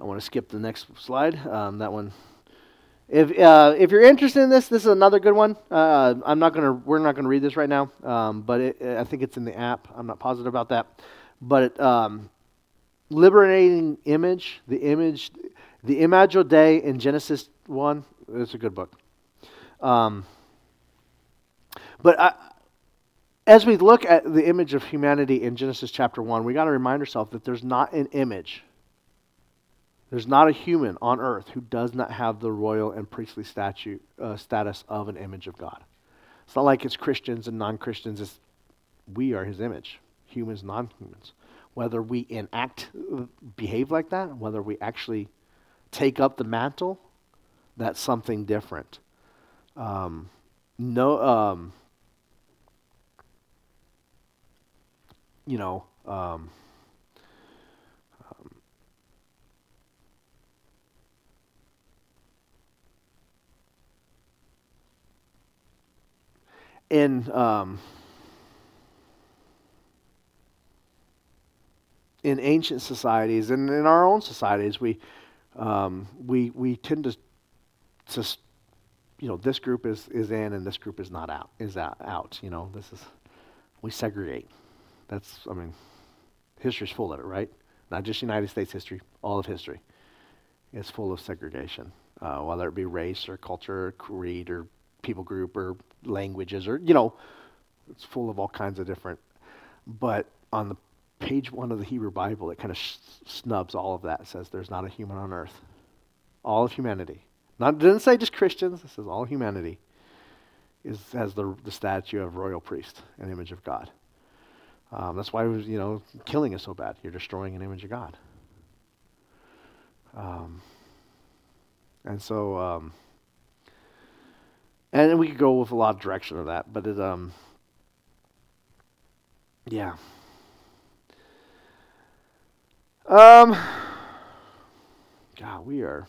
I want to skip the next slide. Um, that one. If uh, if you're interested in this, this is another good one. Uh, I'm not gonna. We're not gonna read this right now. Um, but it, I think it's in the app. I'm not positive about that. But it, um, liberating image, the image, the Imago Dei in Genesis one. It's a good book. Um, but I, as we look at the image of humanity in Genesis chapter 1, we got to remind ourselves that there's not an image. There's not a human on earth who does not have the royal and priestly statute, uh, status of an image of God. It's not like it's Christians and non Christians, it's we are his image, humans, non humans. Whether we enact, behave like that, whether we actually take up the mantle, that's something different. Um, no, um, you know, um, in um, in ancient societies and in our own societies, we um, we we tend to to you know this group is is in and this group is not out is out, you know this is we segregate. That's i mean history's full of it right? Not just united states history all of history is full of segregation uh, whether it be race or culture or creed or people group or languages or you know it's full of all kinds of different but on the page one of the hebrew bible it kind of sh- snubs all of that it says there's not a human on earth all of humanity not didn't say just Christians. It says all humanity is has the the statue of royal priest, an image of God. Um, that's why you know killing is so bad. You're destroying an image of God. Um, and so, um, and we could go with a lot of direction of that, but it um, yeah. Um, God, we are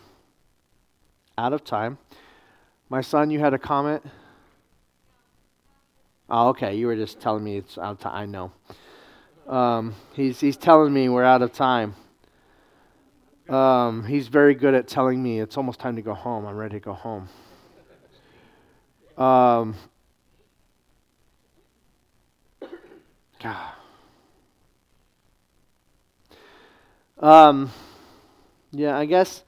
out of time. My son, you had a comment? Oh, okay. You were just telling me it's out of time. I know. Um, he's, he's telling me we're out of time. Um, he's very good at telling me it's almost time to go home. I'm ready to go home. Um. Um, yeah, I guess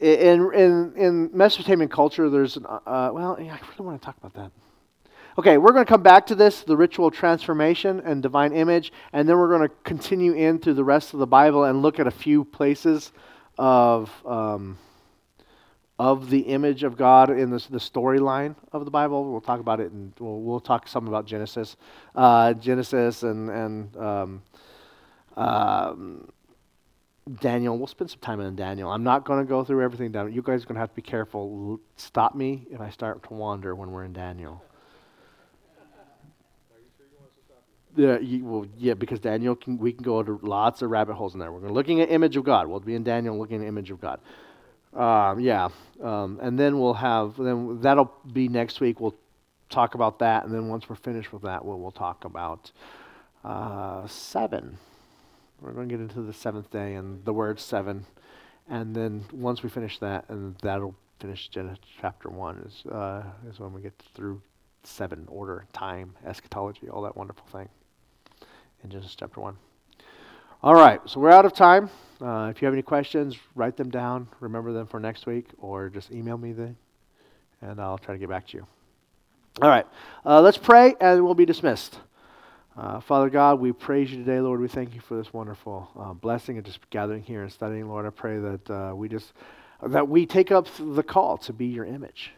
in in in Mesopotamian culture, there's an, uh, well, yeah, I really want to talk about that. Okay, we're going to come back to this, the ritual transformation and divine image, and then we're going to continue in through the rest of the Bible and look at a few places of um, of the image of God in this, the storyline of the Bible. We'll talk about it, and we'll, we'll talk some about Genesis, uh, Genesis, and and um, um, Daniel. We'll spend some time in Daniel. I'm not going to go through everything down. You guys are going to have to be careful. Stop me if I start to wander when we're in Daniel. Yeah, you, well, yeah, because Daniel can. We can go to lots of rabbit holes in there. We're looking at image of God. We'll be in Daniel looking at image of God. Um, yeah, um, and then we'll have. Then that'll be next week. We'll talk about that, and then once we're finished with that, we'll, we'll talk about uh, seven. We're going to get into the seventh day and the word seven. And then once we finish that, and that'll finish Genesis chapter one, is, uh, is when we get through seven order, time, eschatology, all that wonderful thing in Genesis chapter 1. All right, so we're out of time. Uh, if you have any questions, write them down, remember them for next week, or just email me them, and I'll try to get back to you. All right, uh, let's pray, and we'll be dismissed. Uh, Father God, we praise you today, Lord. We thank you for this wonderful uh, blessing and just gathering here and studying, Lord. I pray that uh, we just that we take up the call to be your image,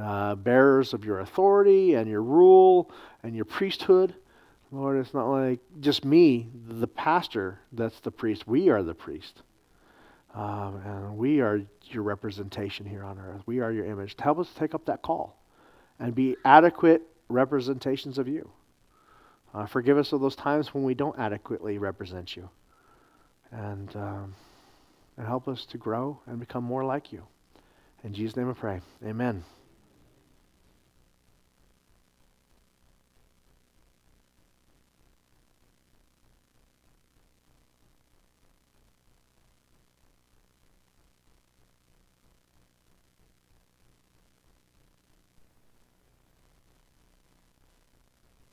uh, bearers of your authority and your rule and your priesthood. Lord, it's not like just me, the pastor, that's the priest. We are the priest. Um, and we are your representation here on earth. We are your image. Help us take up that call and be adequate representations of you. Uh, forgive us of those times when we don't adequately represent you. And, um, and help us to grow and become more like you. In Jesus' name I pray. Amen.